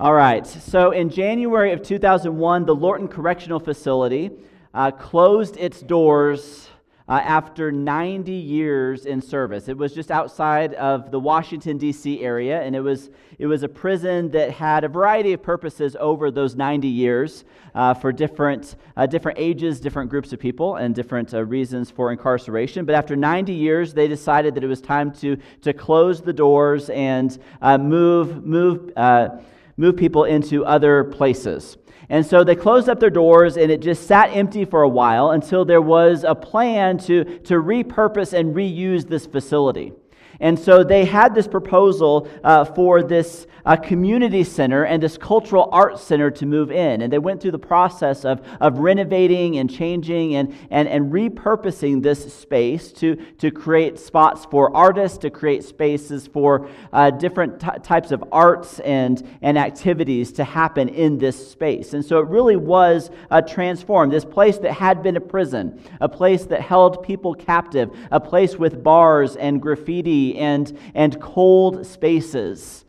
All right. So in January of 2001, the Lorton Correctional Facility uh, closed its doors uh, after 90 years in service. It was just outside of the Washington, D.C. area, and it was, it was a prison that had a variety of purposes over those 90 years uh, for different, uh, different ages, different groups of people, and different uh, reasons for incarceration. But after 90 years, they decided that it was time to, to close the doors and uh, move, move, uh, move people into other places. And so they closed up their doors and it just sat empty for a while until there was a plan to, to repurpose and reuse this facility. And so they had this proposal uh, for this uh, community center and this cultural arts center to move in. And they went through the process of, of renovating and changing and, and, and repurposing this space to, to create spots for artists, to create spaces for uh, different t- types of arts and, and activities to happen in this space. And so it really was uh, transformed. This place that had been a prison, a place that held people captive, a place with bars and graffiti and, and cold spaces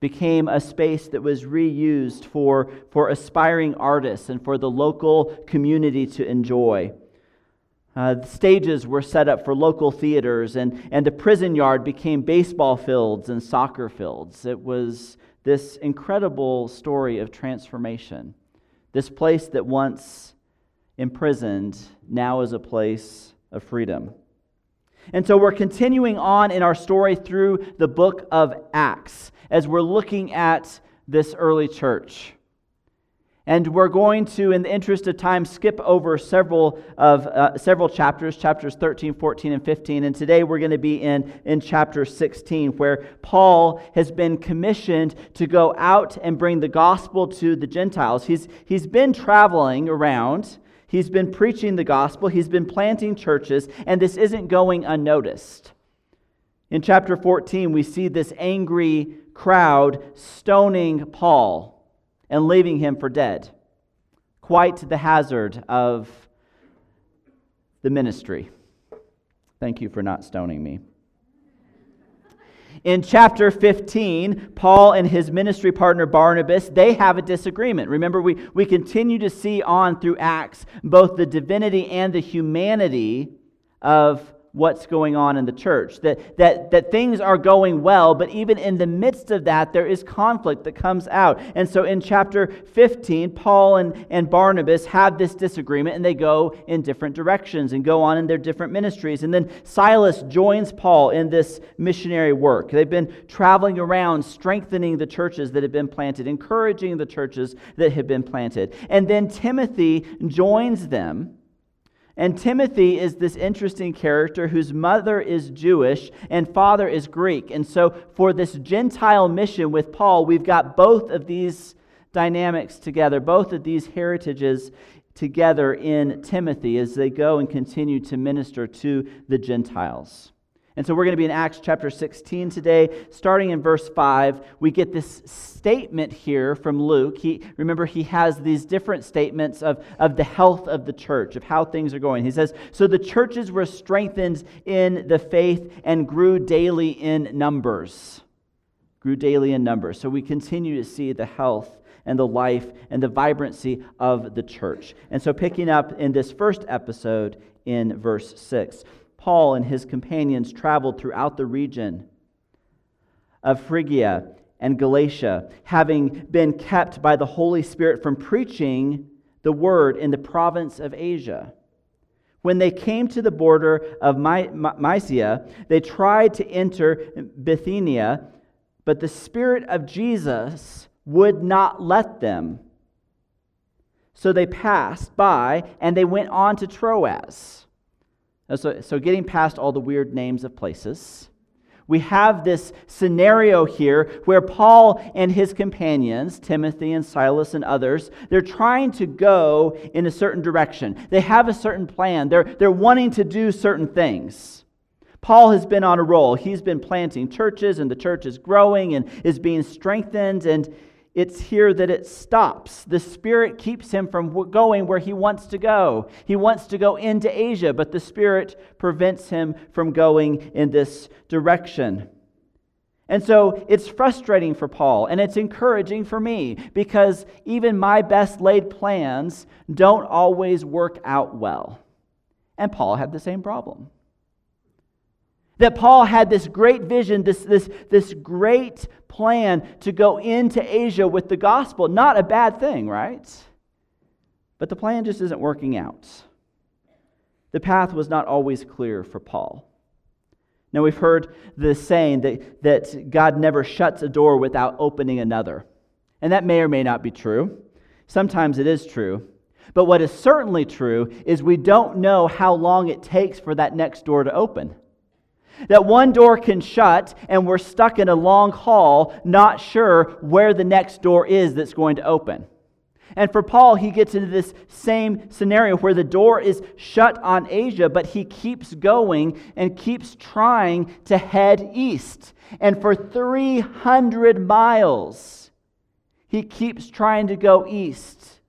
became a space that was reused for, for aspiring artists and for the local community to enjoy. Uh, stages were set up for local theaters, and, and the prison yard became baseball fields and soccer fields. It was this incredible story of transformation. This place that once imprisoned now is a place of freedom. And so we're continuing on in our story through the book of Acts as we're looking at this early church. And we're going to, in the interest of time, skip over several of uh, several chapters, chapters 13, 14, and 15. And today we're going to be in, in chapter 16, where Paul has been commissioned to go out and bring the gospel to the Gentiles. He's, he's been traveling around He's been preaching the gospel, he's been planting churches, and this isn't going unnoticed. In chapter 14, we see this angry crowd stoning Paul and leaving him for dead. Quite the hazard of the ministry. Thank you for not stoning me. In chapter 15, Paul and his ministry partner Barnabas, they have a disagreement. Remember, we, we continue to see on through Acts both the divinity and the humanity of what's going on in the church. That, that, that things are going well, but even in the midst of that, there is conflict that comes out. And so in chapter 15, Paul and, and Barnabas have this disagreement and they go in different directions and go on in their different ministries. And then Silas joins Paul in this missionary work. They've been traveling around, strengthening the churches that have been planted, encouraging the churches that have been planted. And then Timothy joins them and Timothy is this interesting character whose mother is Jewish and father is Greek. And so, for this Gentile mission with Paul, we've got both of these dynamics together, both of these heritages together in Timothy as they go and continue to minister to the Gentiles. And so we're going to be in Acts chapter 16 today. Starting in verse 5, we get this statement here from Luke. He, remember, he has these different statements of, of the health of the church, of how things are going. He says, So the churches were strengthened in the faith and grew daily in numbers. Grew daily in numbers. So we continue to see the health and the life and the vibrancy of the church. And so, picking up in this first episode in verse 6. Paul and his companions traveled throughout the region of Phrygia and Galatia, having been kept by the Holy Spirit from preaching the word in the province of Asia. When they came to the border of My- My- Mysia, they tried to enter Bithynia, but the Spirit of Jesus would not let them. So they passed by and they went on to Troas. So, so, getting past all the weird names of places, we have this scenario here where Paul and his companions, Timothy and Silas and others, they're trying to go in a certain direction. They have a certain plan, they're, they're wanting to do certain things. Paul has been on a roll. He's been planting churches, and the church is growing and is being strengthened. And it's here that it stops. The Spirit keeps him from going where he wants to go. He wants to go into Asia, but the Spirit prevents him from going in this direction. And so it's frustrating for Paul and it's encouraging for me because even my best laid plans don't always work out well. And Paul had the same problem. That Paul had this great vision, this, this, this great plan to go into Asia with the gospel. Not a bad thing, right? But the plan just isn't working out. The path was not always clear for Paul. Now, we've heard the saying that, that God never shuts a door without opening another. And that may or may not be true. Sometimes it is true. But what is certainly true is we don't know how long it takes for that next door to open. That one door can shut and we're stuck in a long hall, not sure where the next door is that's going to open. And for Paul, he gets into this same scenario where the door is shut on Asia, but he keeps going and keeps trying to head east. And for 300 miles, he keeps trying to go east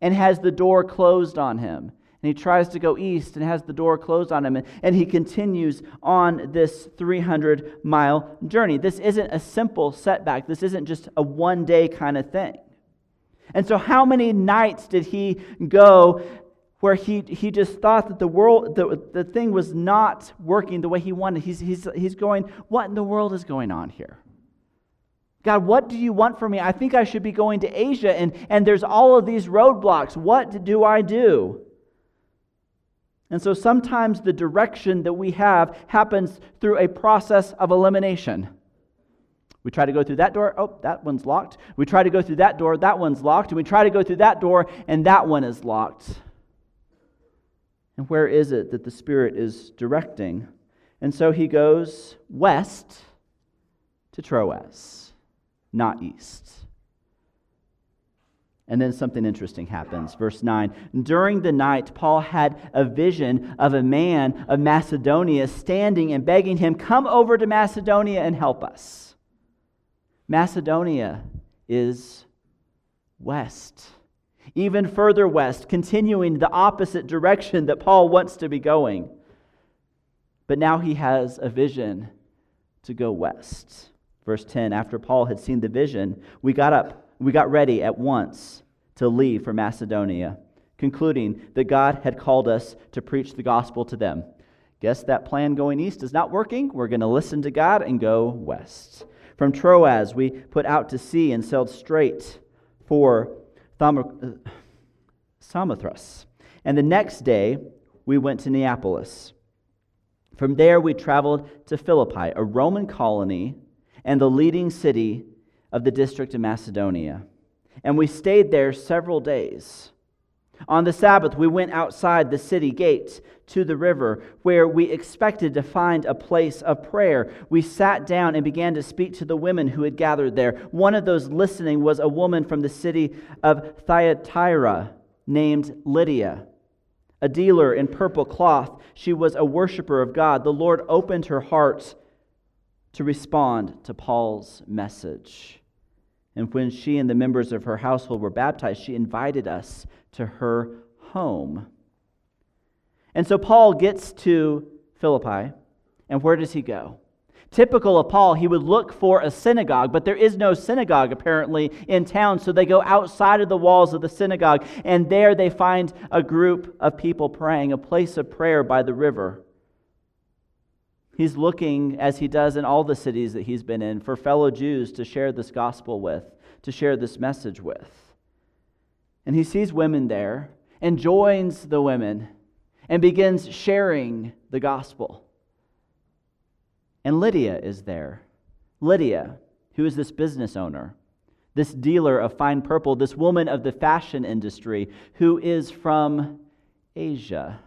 and has the door closed on him. And he tries to go east and has the door closed on him. And he continues on this 300 mile journey. This isn't a simple setback, this isn't just a one day kind of thing. And so, how many nights did he go where he, he just thought that the world, the, the thing was not working the way he wanted? He's, he's, he's going, What in the world is going on here? God, what do you want from me? I think I should be going to Asia, and, and there's all of these roadblocks. What do I do? And so sometimes the direction that we have happens through a process of elimination. We try to go through that door. Oh, that one's locked. We try to go through that door. That one's locked. And we try to go through that door, and that one is locked. And where is it that the Spirit is directing? And so he goes west to Troas, not east. And then something interesting happens. Verse 9. During the night, Paul had a vision of a man of Macedonia standing and begging him, Come over to Macedonia and help us. Macedonia is west, even further west, continuing the opposite direction that Paul wants to be going. But now he has a vision to go west. Verse 10 After Paul had seen the vision, we got up, we got ready at once to leave for Macedonia, concluding that God had called us to preach the gospel to them. Guess that plan going east is not working. We're going to listen to God and go west. From Troas, we put out to sea and sailed straight for uh, Samothrace. And the next day, we went to Neapolis. From there, we traveled to Philippi, a Roman colony and the leading city of the district of Macedonia. And we stayed there several days. On the Sabbath, we went outside the city gate to the river, where we expected to find a place of prayer. We sat down and began to speak to the women who had gathered there. One of those listening was a woman from the city of Thyatira named Lydia, a dealer in purple cloth. She was a worshiper of God. The Lord opened her heart to respond to Paul's message. And when she and the members of her household were baptized, she invited us to her home. And so Paul gets to Philippi, and where does he go? Typical of Paul, he would look for a synagogue, but there is no synagogue apparently in town, so they go outside of the walls of the synagogue, and there they find a group of people praying, a place of prayer by the river. He's looking, as he does in all the cities that he's been in, for fellow Jews to share this gospel with, to share this message with. And he sees women there and joins the women and begins sharing the gospel. And Lydia is there. Lydia, who is this business owner, this dealer of fine purple, this woman of the fashion industry, who is from Asia.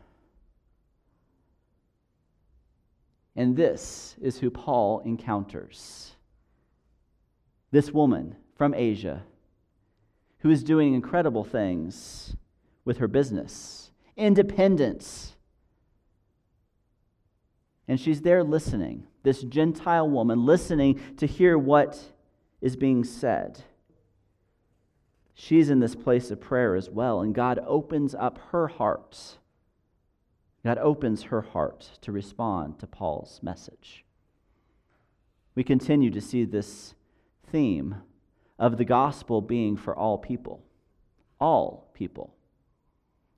And this is who Paul encounters. This woman from Asia who is doing incredible things with her business, independence. And she's there listening, this Gentile woman listening to hear what is being said. She's in this place of prayer as well, and God opens up her heart God opens her heart to respond to Paul's message. we continue to see this theme of the gospel being for all people. All people.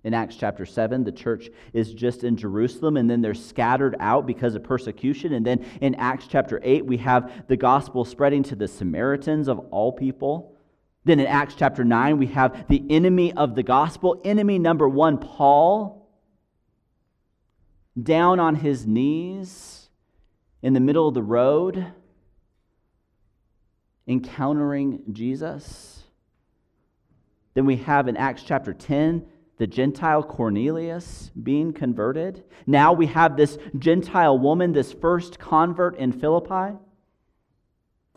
In Acts chapter 7, the church is just in Jerusalem and then they're scattered out because of persecution. And then in Acts chapter 8, we have the gospel spreading to the Samaritans of all people. Then in Acts chapter 9, we have the enemy of the gospel, enemy number one, Paul, down on his knees in the middle of the road, encountering Jesus. Then we have in Acts chapter 10, the Gentile Cornelius being converted. Now we have this Gentile woman, this first convert in Philippi.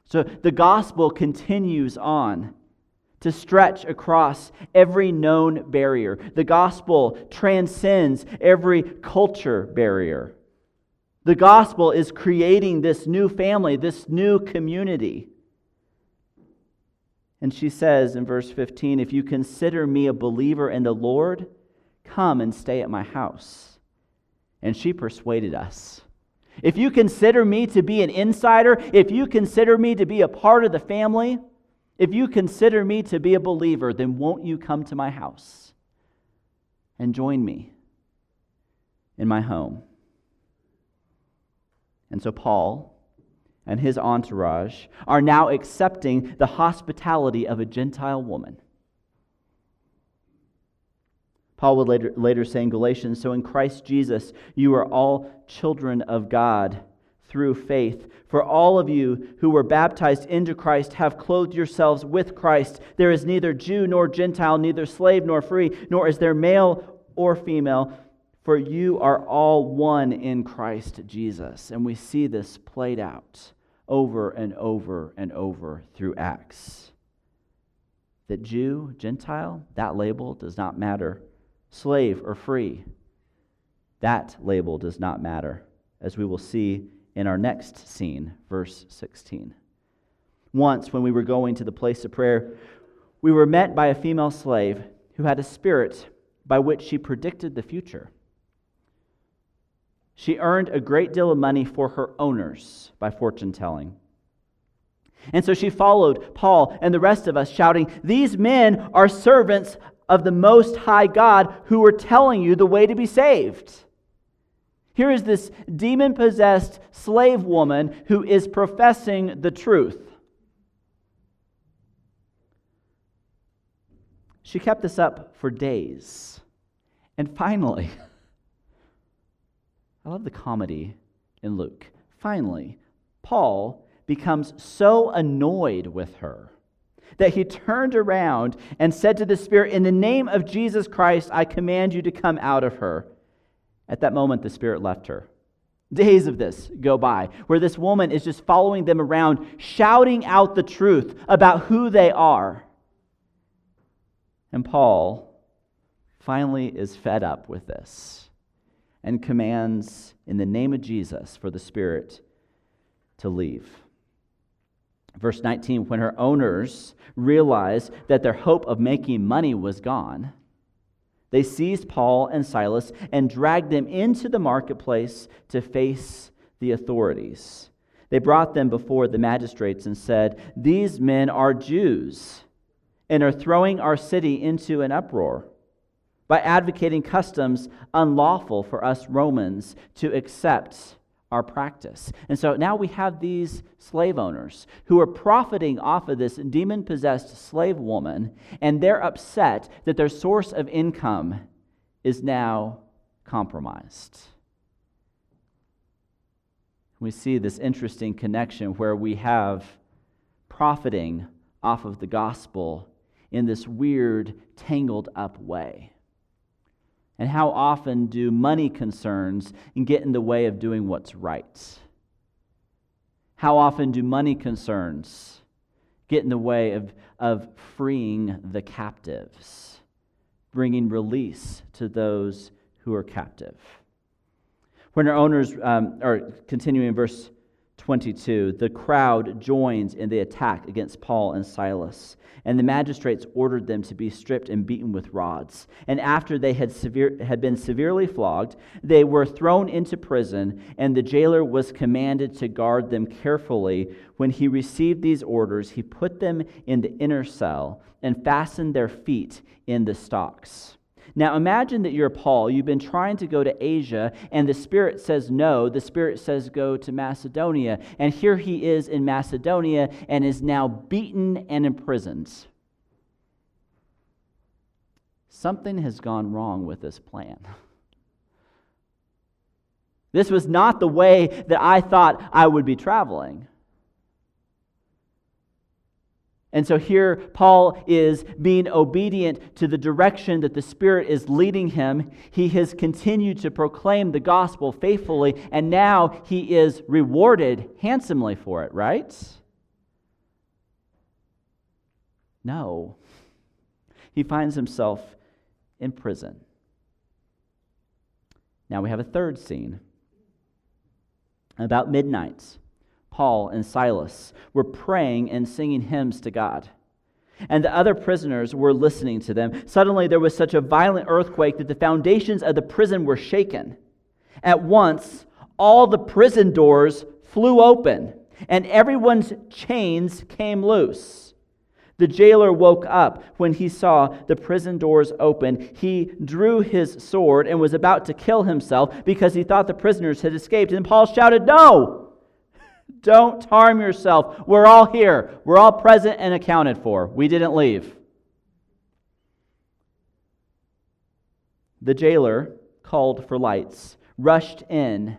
So the gospel continues on to stretch across every known barrier. The gospel transcends every culture barrier. The gospel is creating this new family, this new community. And she says in verse 15, If you consider me a believer in the Lord, come and stay at my house. And she persuaded us. If you consider me to be an insider, if you consider me to be a part of the family, if you consider me to be a believer, then won't you come to my house and join me in my home? And so Paul and his entourage are now accepting the hospitality of a Gentile woman. Paul would later, later say in Galatians So in Christ Jesus, you are all children of God through faith. For all of you who were baptized into Christ have clothed yourselves with Christ. There is neither Jew nor Gentile, neither slave nor free, nor is there male or female, for you are all one in Christ Jesus. And we see this played out over and over and over through Acts. That Jew, Gentile, that label does not matter. Slave or free, that label does not matter, as we will see in our next scene, verse 16. Once, when we were going to the place of prayer, we were met by a female slave who had a spirit by which she predicted the future. She earned a great deal of money for her owners by fortune telling. And so she followed Paul and the rest of us, shouting, These men are servants of the Most High God who are telling you the way to be saved. Here is this demon possessed slave woman who is professing the truth. She kept this up for days. And finally, I love the comedy in Luke. Finally, Paul becomes so annoyed with her that he turned around and said to the Spirit, In the name of Jesus Christ, I command you to come out of her. At that moment, the Spirit left her. Days of this go by, where this woman is just following them around, shouting out the truth about who they are. And Paul finally is fed up with this and commands, in the name of Jesus, for the Spirit to leave. Verse 19 When her owners realized that their hope of making money was gone, they seized Paul and Silas and dragged them into the marketplace to face the authorities. They brought them before the magistrates and said, These men are Jews and are throwing our city into an uproar by advocating customs unlawful for us Romans to accept our practice. And so now we have these slave owners who are profiting off of this demon possessed slave woman, and they're upset that their source of income is now compromised. We see this interesting connection where we have profiting off of the gospel in this weird, tangled up way. And how often do money concerns get in the way of doing what's right? How often do money concerns get in the way of, of freeing the captives, bringing release to those who are captive? When our owners, um, continuing in verse 22, the crowd joins in the attack against Paul and Silas, and the magistrates ordered them to be stripped and beaten with rods. And after they had, severe, had been severely flogged, they were thrown into prison, and the jailer was commanded to guard them carefully. When he received these orders, he put them in the inner cell and fastened their feet in the stocks. Now imagine that you're Paul. You've been trying to go to Asia, and the Spirit says no. The Spirit says go to Macedonia. And here he is in Macedonia and is now beaten and imprisoned. Something has gone wrong with this plan. This was not the way that I thought I would be traveling. And so here, Paul is being obedient to the direction that the Spirit is leading him. He has continued to proclaim the gospel faithfully, and now he is rewarded handsomely for it, right? No. He finds himself in prison. Now we have a third scene. About midnight, Paul and Silas were praying and singing hymns to God. And the other prisoners were listening to them. Suddenly, there was such a violent earthquake that the foundations of the prison were shaken. At once, all the prison doors flew open, and everyone's chains came loose. The jailer woke up when he saw the prison doors open. He drew his sword and was about to kill himself because he thought the prisoners had escaped. And Paul shouted, No! Don't harm yourself. We're all here. We're all present and accounted for. We didn't leave. The jailer called for lights, rushed in,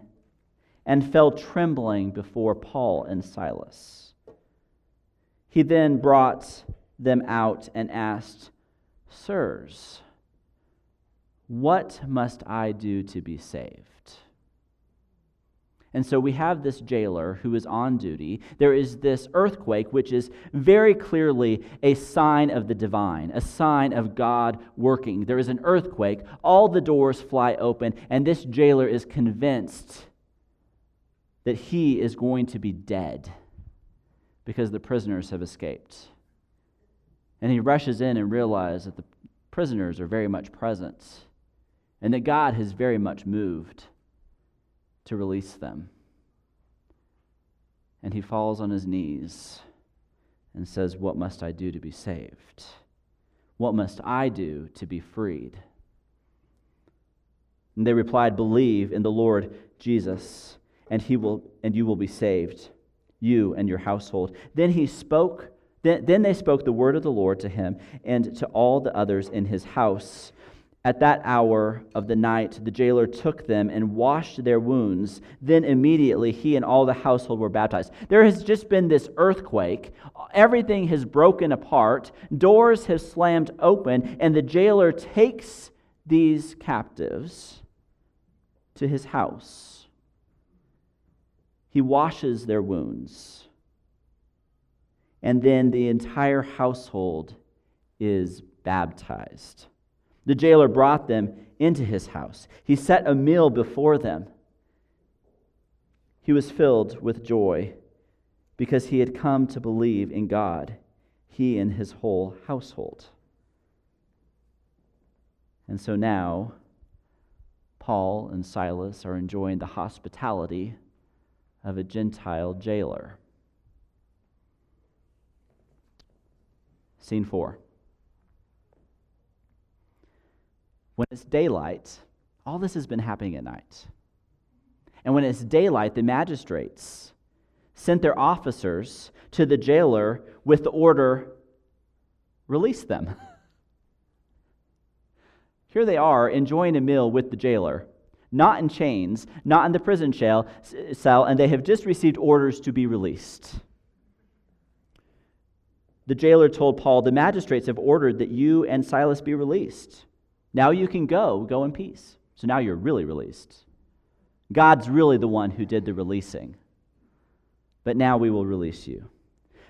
and fell trembling before Paul and Silas. He then brought them out and asked, Sirs, what must I do to be saved? And so we have this jailer who is on duty. There is this earthquake, which is very clearly a sign of the divine, a sign of God working. There is an earthquake, all the doors fly open, and this jailer is convinced that he is going to be dead because the prisoners have escaped. And he rushes in and realizes that the prisoners are very much present and that God has very much moved to release them. And he falls on his knees and says, What must I do to be saved? What must I do to be freed? And they replied, Believe in the Lord Jesus, and he will and you will be saved, you and your household. Then he spoke, then, then they spoke the word of the Lord to him and to all the others in his house. At that hour of the night, the jailer took them and washed their wounds. Then immediately he and all the household were baptized. There has just been this earthquake. Everything has broken apart. Doors have slammed open, and the jailer takes these captives to his house. He washes their wounds. And then the entire household is baptized. The jailer brought them into his house. He set a meal before them. He was filled with joy because he had come to believe in God, he and his whole household. And so now, Paul and Silas are enjoying the hospitality of a Gentile jailer. Scene four. When it's daylight, all this has been happening at night. And when it's daylight, the magistrates sent their officers to the jailer with the order release them. Here they are enjoying a meal with the jailer, not in chains, not in the prison cell, and they have just received orders to be released. The jailer told Paul, The magistrates have ordered that you and Silas be released. Now you can go, go in peace. So now you're really released. God's really the one who did the releasing. But now we will release you.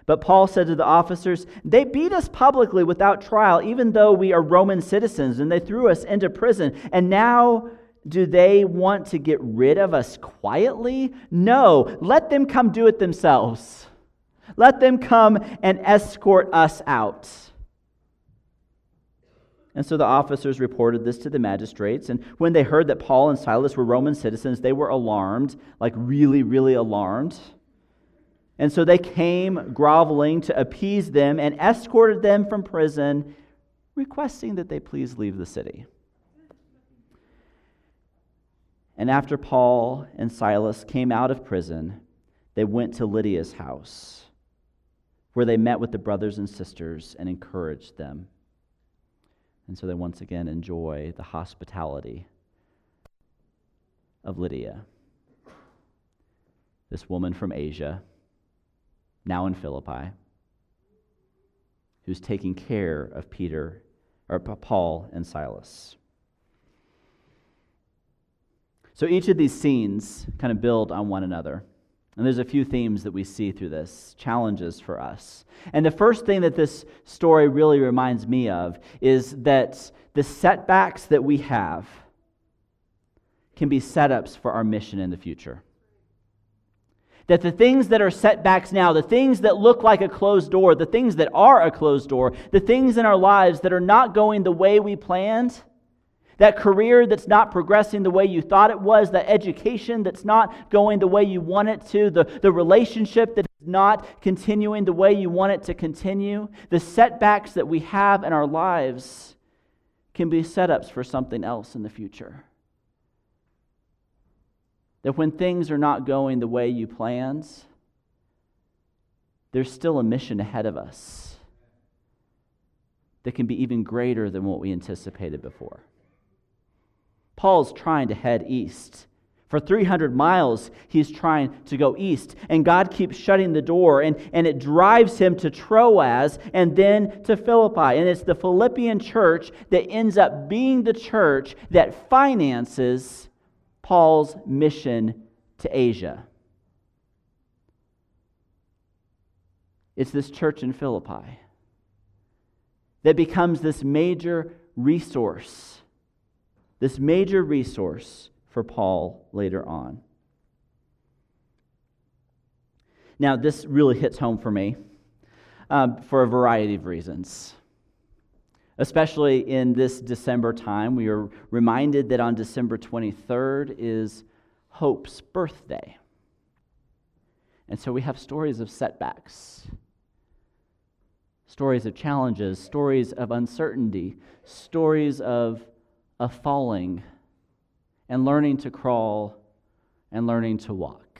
But Paul said to the officers, They beat us publicly without trial, even though we are Roman citizens, and they threw us into prison. And now do they want to get rid of us quietly? No, let them come do it themselves. Let them come and escort us out. And so the officers reported this to the magistrates. And when they heard that Paul and Silas were Roman citizens, they were alarmed, like really, really alarmed. And so they came groveling to appease them and escorted them from prison, requesting that they please leave the city. And after Paul and Silas came out of prison, they went to Lydia's house, where they met with the brothers and sisters and encouraged them. And so they once again enjoy the hospitality of Lydia, this woman from Asia, now in Philippi, who's taking care of Peter or Paul and Silas. So each of these scenes kind of build on one another. And there's a few themes that we see through this, challenges for us. And the first thing that this story really reminds me of is that the setbacks that we have can be setups for our mission in the future. That the things that are setbacks now, the things that look like a closed door, the things that are a closed door, the things in our lives that are not going the way we planned, that career that's not progressing the way you thought it was, that education that's not going the way you want it to, the, the relationship that is not continuing the way you want it to continue, the setbacks that we have in our lives can be setups for something else in the future. That when things are not going the way you planned, there's still a mission ahead of us that can be even greater than what we anticipated before. Paul's trying to head east. For 300 miles, he's trying to go east. And God keeps shutting the door, and, and it drives him to Troas and then to Philippi. And it's the Philippian church that ends up being the church that finances Paul's mission to Asia. It's this church in Philippi that becomes this major resource this major resource for Paul later on. Now, this really hits home for me um, for a variety of reasons. Especially in this December time, we are reminded that on December 23rd is Hope's birthday. And so we have stories of setbacks, stories of challenges, stories of uncertainty, stories of of falling and learning to crawl and learning to walk.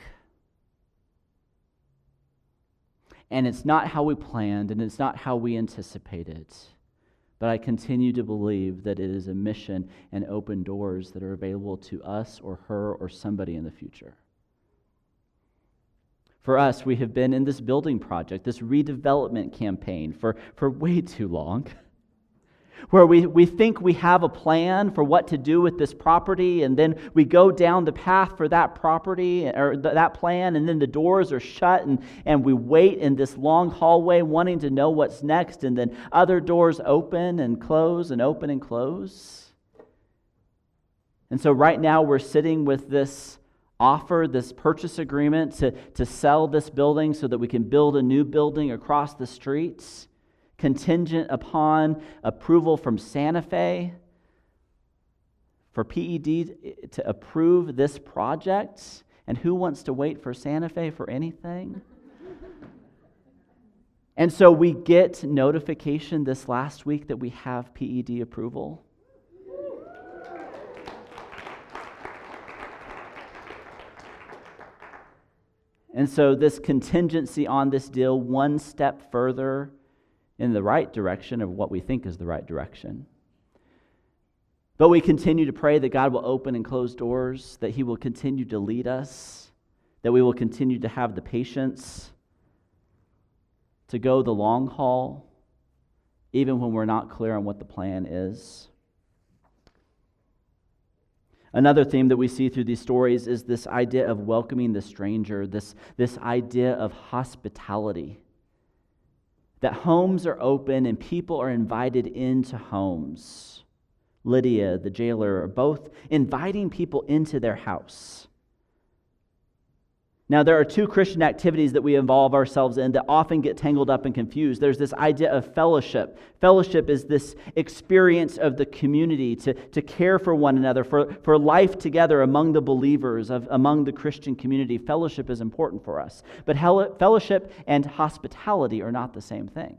And it's not how we planned and it's not how we anticipated. But I continue to believe that it is a mission and open doors that are available to us or her or somebody in the future. For us, we have been in this building project, this redevelopment campaign for, for way too long. where we, we think we have a plan for what to do with this property, and then we go down the path for that property or th- that plan, and then the doors are shut, and, and we wait in this long hallway wanting to know what's next, and then other doors open and close and open and close. And so, right now, we're sitting with this offer, this purchase agreement to, to sell this building so that we can build a new building across the streets contingent upon approval from Santa Fe for PED to approve this project. And who wants to wait for Santa Fe for anything? and so we get notification this last week that we have PED approval. And so, this contingency on this deal, one step further, in the right direction of what we think is the right direction. But we continue to pray that God will open and close doors, that He will continue to lead us, that we will continue to have the patience to go the long haul, even when we're not clear on what the plan is. Another theme that we see through these stories is this idea of welcoming the stranger, this, this idea of hospitality that homes are open and people are invited into homes, Lydia, the jailer, are both inviting people into their house. Now, there are two Christian activities that we involve ourselves in that often get tangled up and confused. There's this idea of fellowship. Fellowship is this experience of the community to, to care for one another, for, for life together among the believers, of, among the Christian community. Fellowship is important for us. But fellowship and hospitality are not the same thing.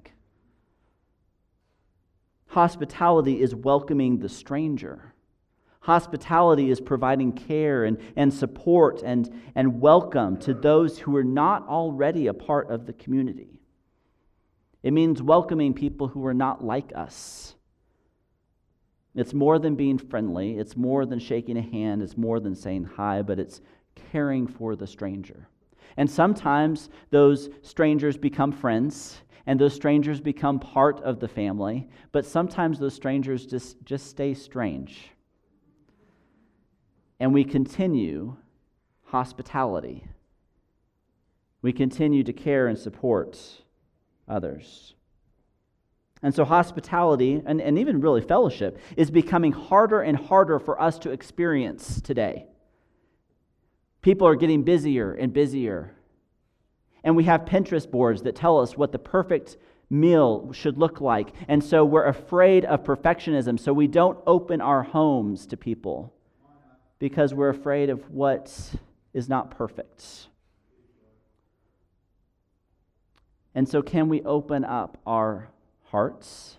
Hospitality is welcoming the stranger. Hospitality is providing care and, and support and, and welcome to those who are not already a part of the community. It means welcoming people who are not like us. It's more than being friendly, it's more than shaking a hand, it's more than saying hi, but it's caring for the stranger. And sometimes those strangers become friends and those strangers become part of the family, but sometimes those strangers just, just stay strange and we continue hospitality. We continue to care and support others. And so, hospitality, and, and even really fellowship, is becoming harder and harder for us to experience today. People are getting busier and busier. And we have Pinterest boards that tell us what the perfect meal should look like. And so we're afraid of perfectionism, so we don't open our homes to people because we're afraid of what is not perfect. And so, can we open up our hearts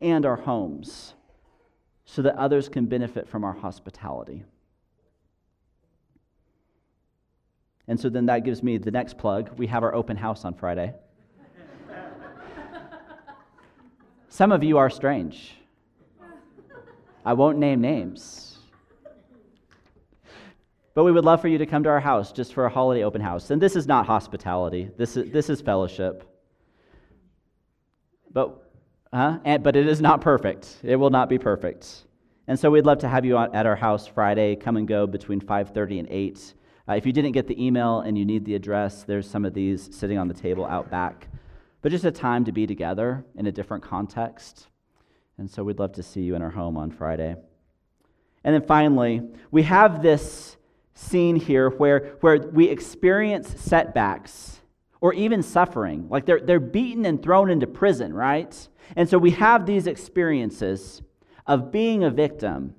and our homes so that others can benefit from our hospitality? And so, then that gives me the next plug. We have our open house on Friday. Some of you are strange. I won't name names. But we would love for you to come to our house just for a holiday open house. And this is not hospitality, this is, this is fellowship. But, and, but it is not perfect. It will not be perfect. And so we'd love to have you at our house Friday. Come and go between 5:30 and 8. Uh, if you didn't get the email and you need the address, there's some of these sitting on the table out back. But just a time to be together in a different context. And so we'd love to see you in our home on Friday. And then finally, we have this scene here where, where we experience setbacks or even suffering. Like they're, they're beaten and thrown into prison, right? And so we have these experiences of being a victim,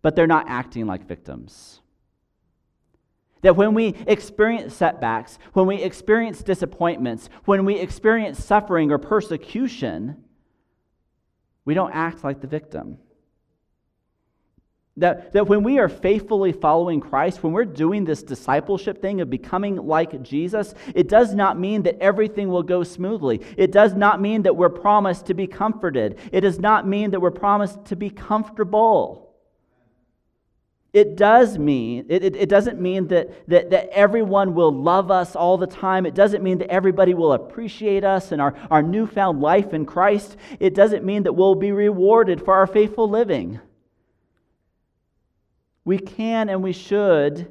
but they're not acting like victims. That when we experience setbacks, when we experience disappointments, when we experience suffering or persecution, we don't act like the victim. That, that when we are faithfully following Christ, when we're doing this discipleship thing of becoming like Jesus, it does not mean that everything will go smoothly. It does not mean that we're promised to be comforted. It does not mean that we're promised to be comfortable. It does mean, it, it, it, doesn't mean that, that, that everyone will love us all the time. It doesn't mean that everybody will appreciate us and our, our newfound life in Christ. It doesn't mean that we'll be rewarded for our faithful living we can and we should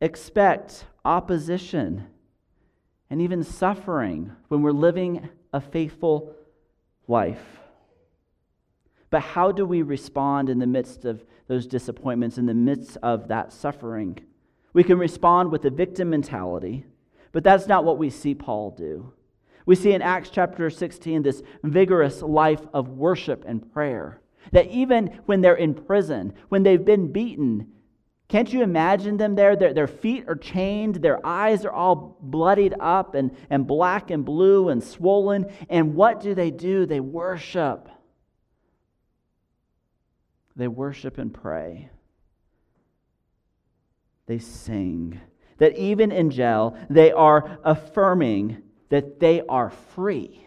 expect opposition and even suffering when we're living a faithful life. But how do we respond in the midst of those disappointments, in the midst of that suffering? We can respond with a victim mentality, but that's not what we see Paul do. We see in Acts chapter 16 this vigorous life of worship and prayer. That even when they're in prison, when they've been beaten, can't you imagine them there? Their, their feet are chained, their eyes are all bloodied up and, and black and blue and swollen. And what do they do? They worship. They worship and pray. They sing. That even in jail, they are affirming that they are free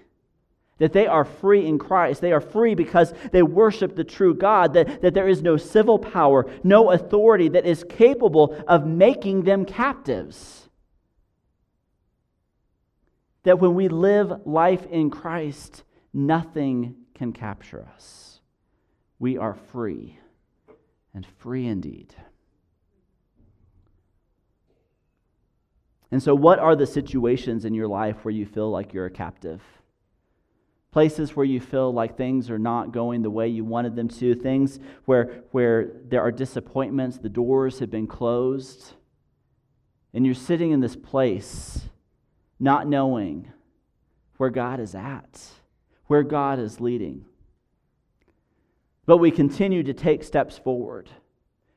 that they are free in Christ. They are free because they worship the true God, that, that there is no civil power, no authority that is capable of making them captives. That when we live life in Christ, nothing can capture us. We are free, and free indeed. And so, what are the situations in your life where you feel like you're a captive? Places where you feel like things are not going the way you wanted them to, things where, where there are disappointments, the doors have been closed, and you're sitting in this place not knowing where God is at, where God is leading. But we continue to take steps forward,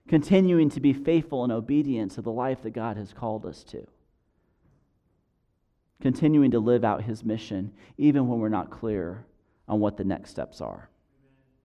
continuing to be faithful and obedient to the life that God has called us to continuing to live out his mission, even when we're not clear on what the next steps are.